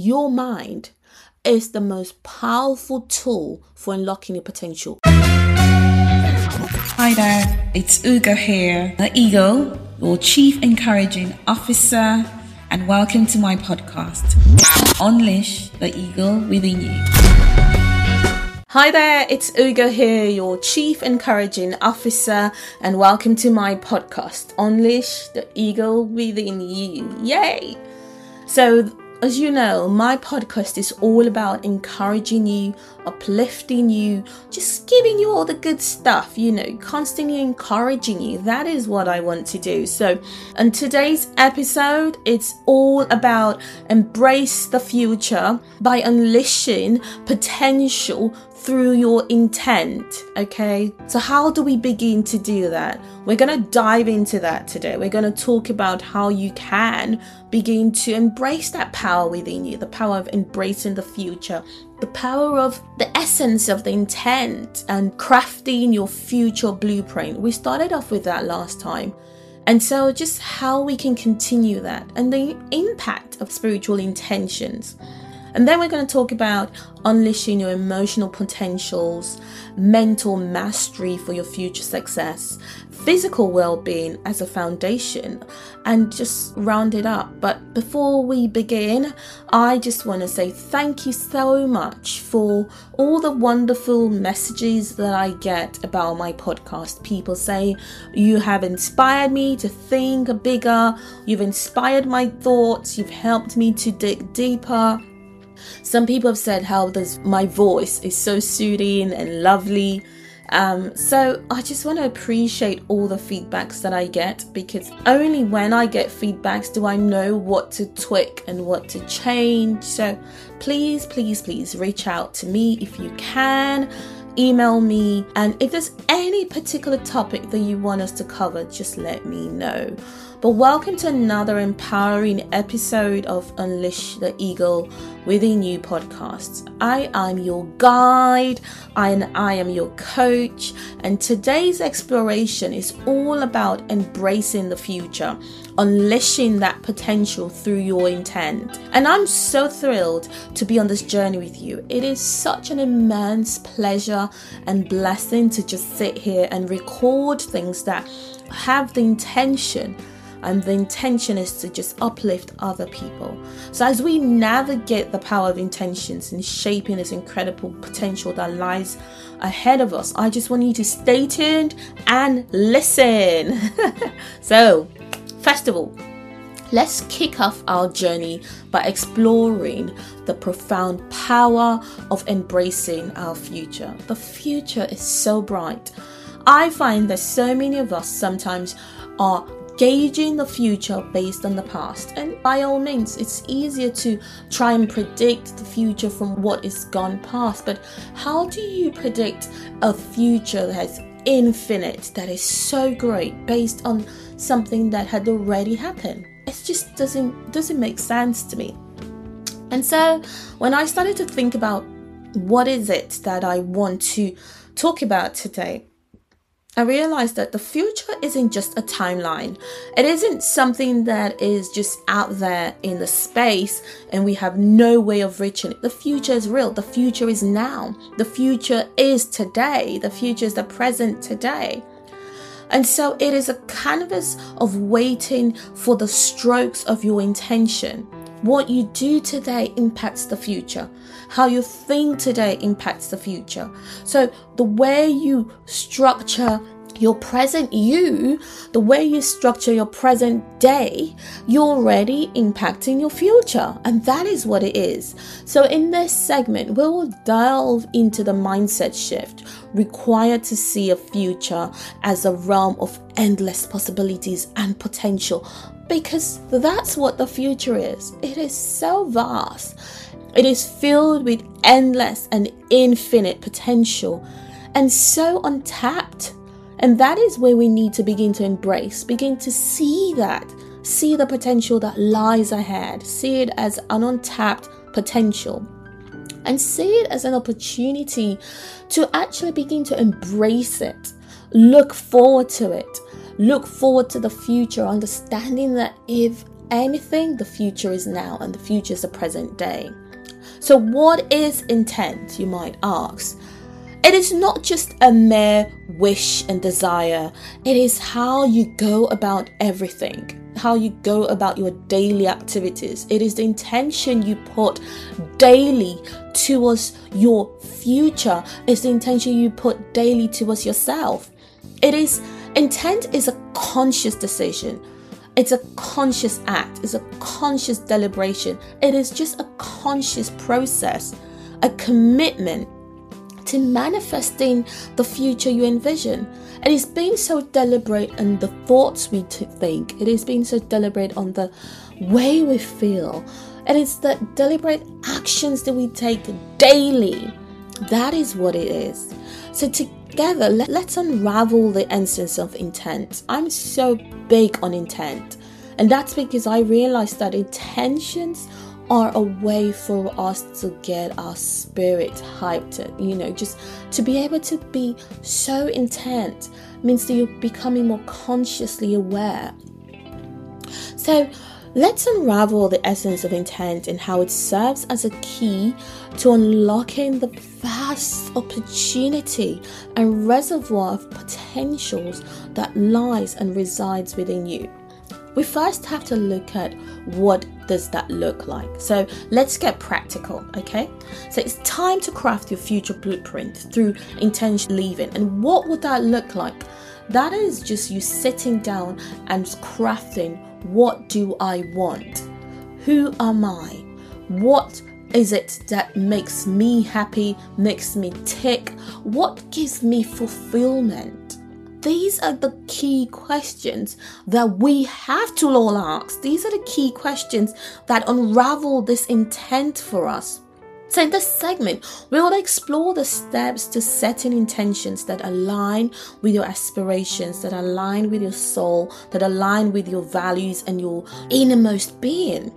your mind is the most powerful tool for unlocking your potential. Hi there, it's Ugo here, the Eagle, your Chief Encouraging Officer, and welcome to my podcast, Unleash the Eagle Within You. Hi there, it's Ugo here, your Chief Encouraging Officer, and welcome to my podcast, Unleash the Eagle Within You. Yay! So, as you know, my podcast is all about encouraging you, uplifting you, just giving you all the good stuff, you know, constantly encouraging you. That is what I want to do. So, in today's episode, it's all about embrace the future by unleashing potential through your intent. Okay, so how do we begin to do that? We're going to dive into that today. We're going to talk about how you can begin to embrace that power within you the power of embracing the future, the power of the essence of the intent, and crafting your future blueprint. We started off with that last time. And so, just how we can continue that and the impact of spiritual intentions. And then we're going to talk about unleashing your emotional potentials, mental mastery for your future success, physical well being as a foundation, and just round it up. But before we begin, I just want to say thank you so much for all the wonderful messages that I get about my podcast. People say you have inspired me to think bigger, you've inspired my thoughts, you've helped me to dig deeper some people have said how this, my voice is so soothing and lovely. Um, so I just want to appreciate all the feedbacks that I get because only when I get feedbacks do I know what to tweak and what to change. So please, please, please reach out to me if you can. Email me, and if there's any particular topic that you want us to cover, just let me know. But welcome to another empowering episode of Unleash the Eagle Within You podcast. I am your guide and I am your coach, and today's exploration is all about embracing the future, unleashing that potential through your intent. And I'm so thrilled to be on this journey with you. It is such an immense pleasure and blessing to just sit here and record things that have the intention and the intention is to just uplift other people. So, as we navigate the power of intentions in shaping this incredible potential that lies ahead of us, I just want you to stay tuned and listen. so, festival. Let's kick off our journey by exploring the profound power of embracing our future. The future is so bright. I find that so many of us sometimes are gauging the future based on the past. And by all means, it's easier to try and predict the future from what is gone past. But how do you predict a future that is infinite, that is so great, based on something that had already happened? It just doesn't doesn't make sense to me. And so when I started to think about what is it that I want to talk about today, I realized that the future isn't just a timeline. It isn't something that is just out there in the space and we have no way of reaching it. The future is real. The future is now. The future is today. The future is the present today. And so it is a canvas of waiting for the strokes of your intention. What you do today impacts the future. How you think today impacts the future. So the way you structure your present you, the way you structure your present day, you're already impacting your future. And that is what it is. So, in this segment, we will delve into the mindset shift required to see a future as a realm of endless possibilities and potential because that's what the future is. It is so vast, it is filled with endless and infinite potential and so untapped. And that is where we need to begin to embrace, begin to see that, see the potential that lies ahead, see it as an untapped potential, and see it as an opportunity to actually begin to embrace it, look forward to it, look forward to the future, understanding that if anything, the future is now and the future is the present day. So, what is intent, you might ask? It is not just a mere wish and desire, it is how you go about everything how you go about your daily activities. It is the intention you put daily towards your future. It's the intention you put daily towards yourself. It is intent is a conscious decision. It's a conscious act. It's a conscious deliberation. It is just a conscious process, a commitment to manifesting the future you envision. It is being so deliberate in the thoughts we think, it is being so deliberate on the way we feel. And It is the deliberate actions that we take daily. That is what it is. So, together, let, let's unravel the essence of intent. I'm so big on intent, and that's because I realized that intentions are a way for us to get our spirit hyped, you know, just to be able to be so intent means that you're becoming more consciously aware. So, let's unravel the essence of intent and how it serves as a key to unlocking the vast opportunity and reservoir of potentials that lies and resides within you. We first have to look at what does that look like. So let's get practical okay? So it's time to craft your future blueprint through intention living and what would that look like? That is just you sitting down and crafting what do i want who am i what is it that makes me happy makes me tick what gives me fulfillment these are the key questions that we have to all ask. These are the key questions that unravel this intent for us. So, in this segment, we will explore the steps to setting intentions that align with your aspirations, that align with your soul, that align with your values and your innermost being.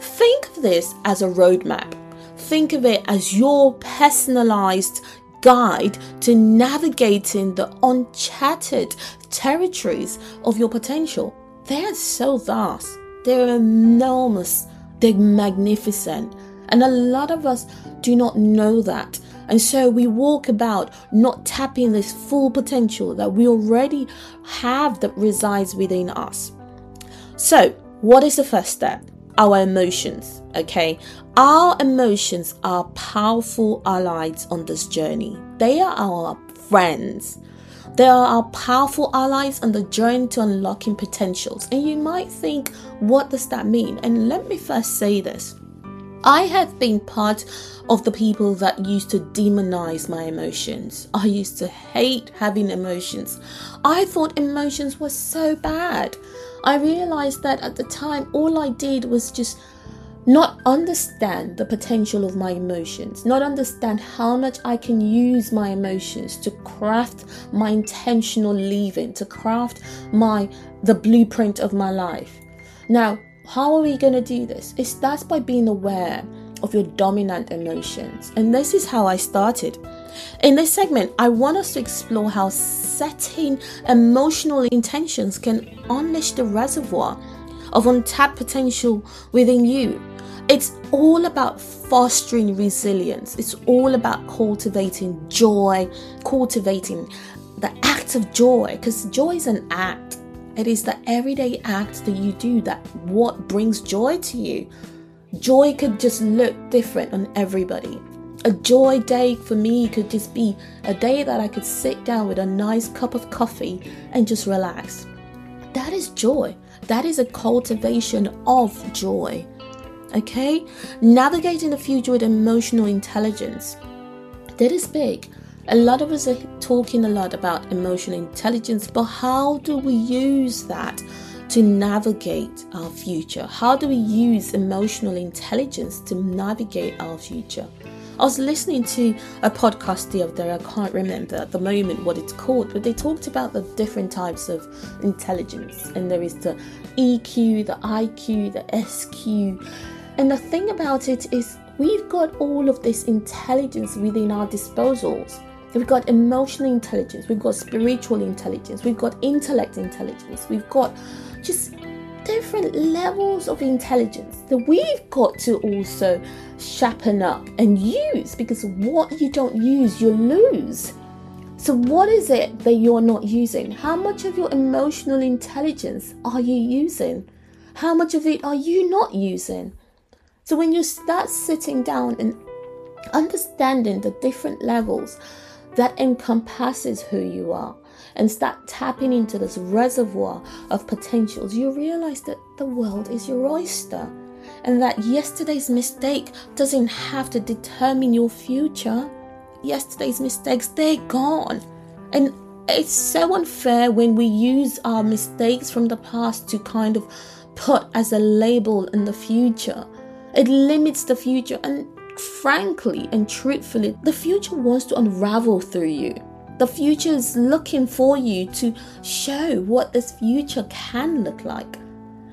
Think of this as a roadmap. Think of it as your personalized guide to navigating the uncharted territories of your potential. They are so vast, they're enormous, they're magnificent. And a lot of us do not know that. And so we walk about not tapping this full potential that we already have that resides within us. So, what is the first step? Our emotions. Okay, our emotions are powerful allies on this journey. They are our friends. They are our powerful allies on the journey to unlocking potentials. And you might think, what does that mean? And let me first say this. I have been part of the people that used to demonize my emotions. I used to hate having emotions. I thought emotions were so bad. I realized that at the time, all I did was just not understand the potential of my emotions, not understand how much I can use my emotions to craft my intentional living, to craft my the blueprint of my life. Now, how are we going to do this? It starts by being aware of your dominant emotions. And this is how I started. In this segment, I want us to explore how setting emotional intentions can unleash the reservoir of untapped potential within you it's all about fostering resilience. It's all about cultivating joy, cultivating the act of joy, because joy is an act. It is the everyday act that you do that what brings joy to you. Joy could just look different on everybody. A joy day for me could just be a day that I could sit down with a nice cup of coffee and just relax. That is joy. That is a cultivation of joy okay? Navigating the future with emotional intelligence. That is big. A lot of us are talking a lot about emotional intelligence, but how do we use that to navigate our future? How do we use emotional intelligence to navigate our future? I was listening to a podcast the other day, I can't remember at the moment what it's called, but they talked about the different types of intelligence. And there is the EQ, the IQ, the SQ, and the thing about it is, we've got all of this intelligence within our disposals. We've got emotional intelligence, we've got spiritual intelligence, we've got intellect intelligence, we've got just different levels of intelligence that we've got to also sharpen up and use because what you don't use, you lose. So, what is it that you're not using? How much of your emotional intelligence are you using? How much of it are you not using? So, when you start sitting down and understanding the different levels that encompasses who you are and start tapping into this reservoir of potentials, you realize that the world is your oyster and that yesterday's mistake doesn't have to determine your future. Yesterday's mistakes, they're gone. And it's so unfair when we use our mistakes from the past to kind of put as a label in the future. It limits the future, and frankly and truthfully, the future wants to unravel through you. The future is looking for you to show what this future can look like.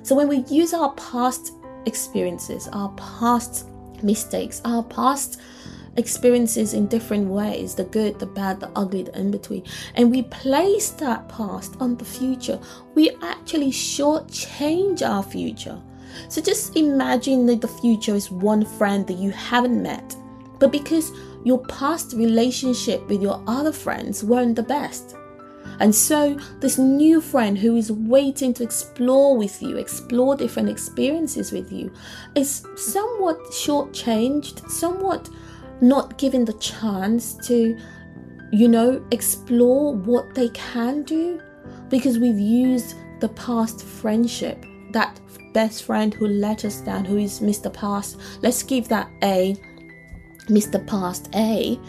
So when we use our past experiences, our past mistakes, our past experiences in different ways the good, the bad, the ugly, the in between and we place that past on the future, we actually shortchange our future. So just imagine that the future is one friend that you haven't met, but because your past relationship with your other friends weren't the best. And so, this new friend who is waiting to explore with you, explore different experiences with you, is somewhat shortchanged, somewhat not given the chance to, you know, explore what they can do because we've used the past friendship, that best friend who let us down, who is Mr. Past. Let's give that A, Mr. Past A,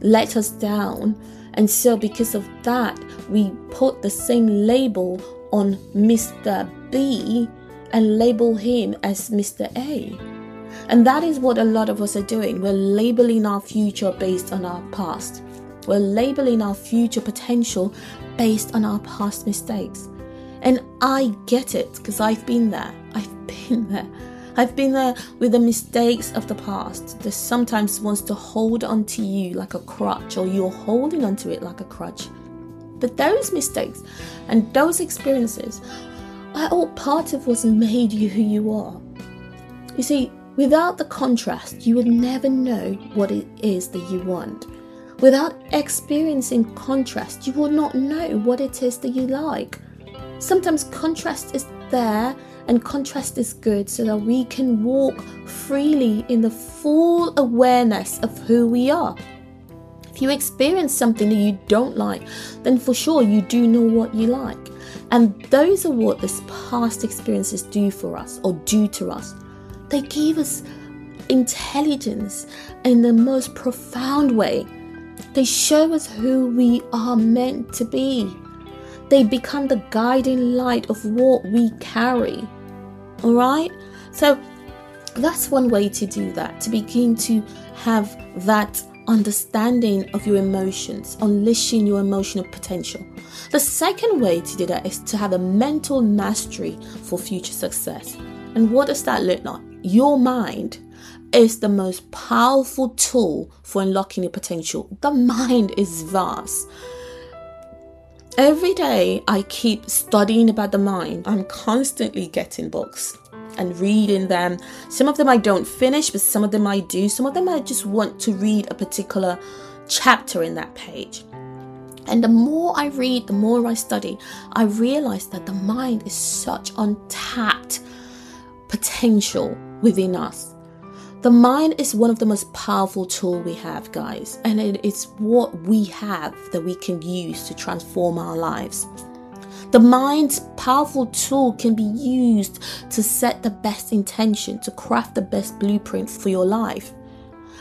let us down and so, because of that, we put the same label on Mr. B and label him as Mr. A. And that is what a lot of us are doing. We're labeling our future based on our past. We're labeling our future potential based on our past mistakes. And I get it because I've been there. I've been there. I've been there with the mistakes of the past that sometimes wants to hold onto you like a crutch, or you're holding onto it like a crutch. But those mistakes and those experiences are all part of what's made you who you are. You see, without the contrast, you would never know what it is that you want. Without experiencing contrast, you will not know what it is that you like. Sometimes contrast is there and contrast is good so that we can walk freely in the full awareness of who we are. If you experience something that you don't like, then for sure you do know what you like. And those are what this past experiences do for us or do to us. They give us intelligence in the most profound way. They show us who we are meant to be. They become the guiding light of what we carry. All right? So that's one way to do that, to begin to have that understanding of your emotions, unleashing your emotional potential. The second way to do that is to have a mental mastery for future success. And what does that look like? Your mind is the most powerful tool for unlocking your potential. The mind is vast. Every day I keep studying about the mind. I'm constantly getting books and reading them. Some of them I don't finish, but some of them I do. Some of them I just want to read a particular chapter in that page. And the more I read, the more I study, I realize that the mind is such untapped potential within us. The mind is one of the most powerful tool we have, guys, and it's what we have that we can use to transform our lives. The mind's powerful tool can be used to set the best intention, to craft the best blueprint for your life.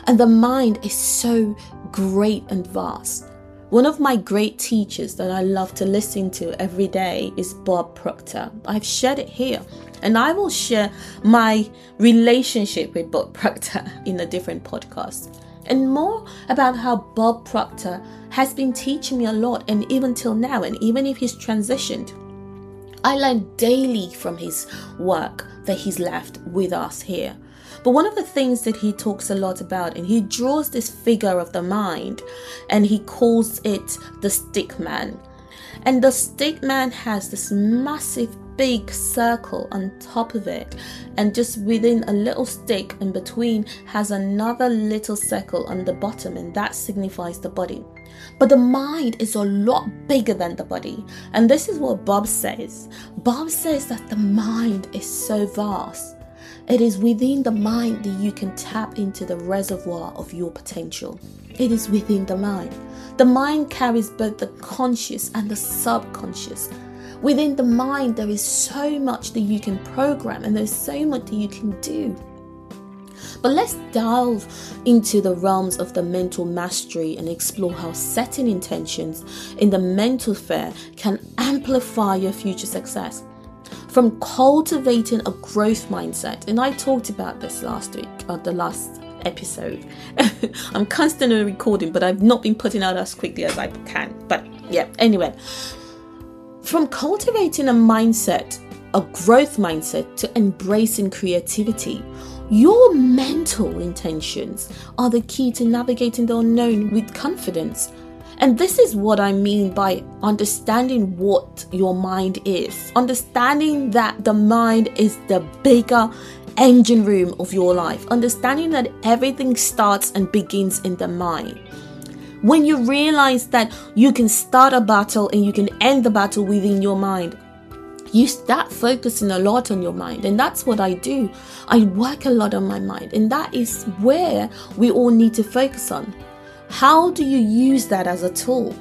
And the mind is so great and vast. One of my great teachers that I love to listen to every day is Bob Proctor. I've shared it here and I will share my relationship with Bob Proctor in a different podcast. And more about how Bob Proctor has been teaching me a lot, and even till now, and even if he's transitioned, I learn daily from his work that he's left with us here. But one of the things that he talks a lot about, and he draws this figure of the mind, and he calls it the stick man. And the stick man has this massive big circle on top of it, and just within a little stick in between has another little circle on the bottom, and that signifies the body. But the mind is a lot bigger than the body. And this is what Bob says. Bob says that the mind is so vast. It is within the mind that you can tap into the reservoir of your potential. It is within the mind. The mind carries both the conscious and the subconscious. Within the mind, there is so much that you can program and there's so much that you can do. But let's delve into the realms of the mental mastery and explore how setting intentions in the mental sphere can amplify your future success. From cultivating a growth mindset, and I talked about this last week, or the last episode. I'm constantly recording, but I've not been putting out as quickly as I can. But yeah, anyway, from cultivating a mindset, a growth mindset, to embracing creativity, your mental intentions are the key to navigating the unknown with confidence. And this is what I mean by understanding what your mind is. Understanding that the mind is the bigger engine room of your life. Understanding that everything starts and begins in the mind. When you realize that you can start a battle and you can end the battle within your mind, you start focusing a lot on your mind. And that's what I do. I work a lot on my mind. And that is where we all need to focus on. How do you use that as a tool?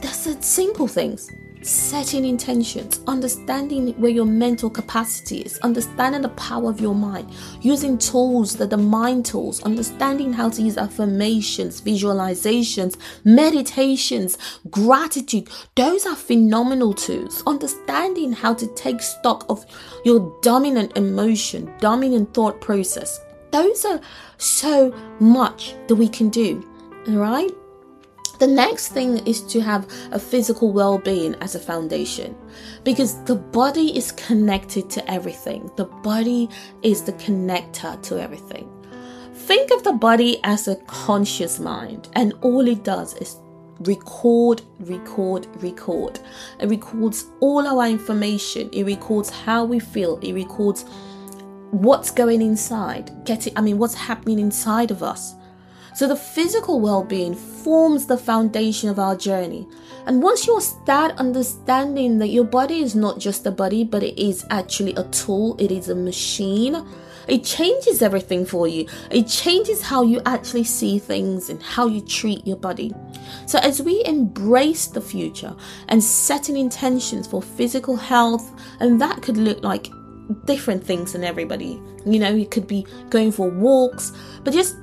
That's the simple things setting intentions, understanding where your mental capacity is, understanding the power of your mind, using tools that the mind tools, understanding how to use affirmations, visualizations, meditations, gratitude. Those are phenomenal tools. Understanding how to take stock of your dominant emotion, dominant thought process. Those are so much that we can do. Right. The next thing is to have a physical well being as a foundation because the body is connected to everything. The body is the connector to everything. Think of the body as a conscious mind, and all it does is record, record, record. It records all our information, it records how we feel, it records what's going inside, getting, I mean, what's happening inside of us. So the physical well being forms the foundation of our journey. And once you start understanding that your body is not just a body, but it is actually a tool, it is a machine, it changes everything for you. It changes how you actually see things and how you treat your body. So, as we embrace the future and setting intentions for physical health, and that could look like different things in everybody. You know, you could be going for walks, but just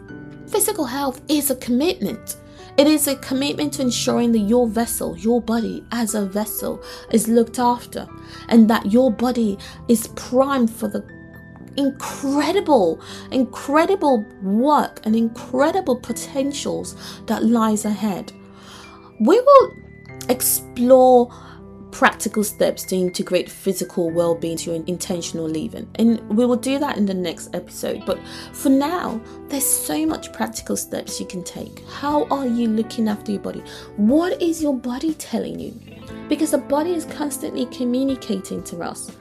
Physical health is a commitment. It is a commitment to ensuring that your vessel, your body as a vessel, is looked after and that your body is primed for the incredible, incredible work and incredible potentials that lies ahead. We will explore practical steps to integrate physical well-being to your intentional living. And we will do that in the next episode. But for now there's so much practical steps you can take. How are you looking after your body? What is your body telling you? Because the body is constantly communicating to us.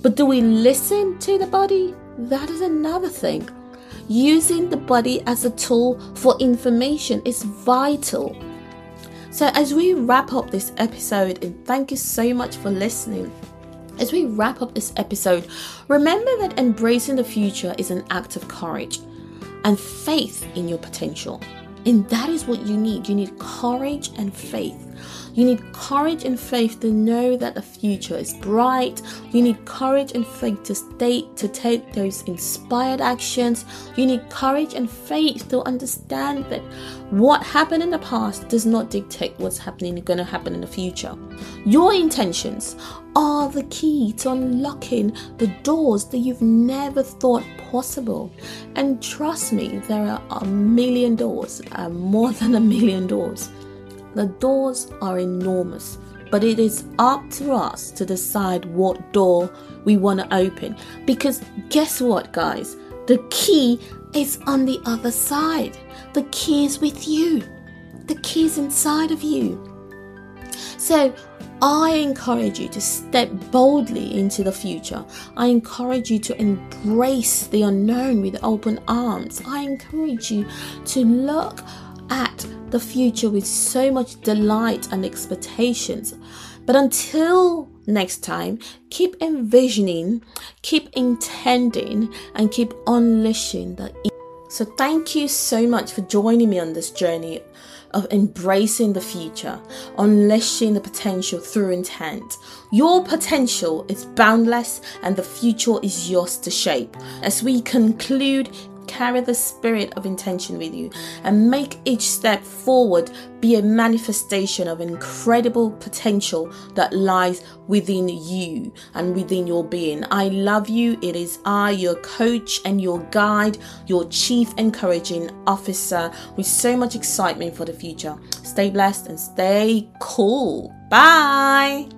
But do we listen to the body? That is another thing. Using the body as a tool for information is vital so, as we wrap up this episode, and thank you so much for listening. As we wrap up this episode, remember that embracing the future is an act of courage and faith in your potential. And that is what you need. You need courage and faith. You need courage and faith to know that the future is bright. You need courage and faith to stay to take those inspired actions. You need courage and faith to understand that what happened in the past does not dictate what's happening going to happen in the future. Your intentions are the key to unlocking the doors that you've never thought possible. And trust me, there are a million doors, uh, more than a million doors. The doors are enormous, but it is up to us to decide what door we want to open. Because guess what, guys? The key is on the other side. The key is with you, the key is inside of you. So, I encourage you to step boldly into the future. I encourage you to embrace the unknown with open arms. I encourage you to look at the future with so much delight and expectations. But until next time, keep envisioning, keep intending, and keep unleashing the. So, thank you so much for joining me on this journey of embracing the future, unleashing the potential through intent. Your potential is boundless and the future is yours to shape. As we conclude carry the spirit of intention with you and make each step forward be a manifestation of incredible potential that lies within you and within your being. I love you. It is I, your coach and your guide, your chief encouraging officer with so much excitement for the future. Stay blessed and stay cool. Bye.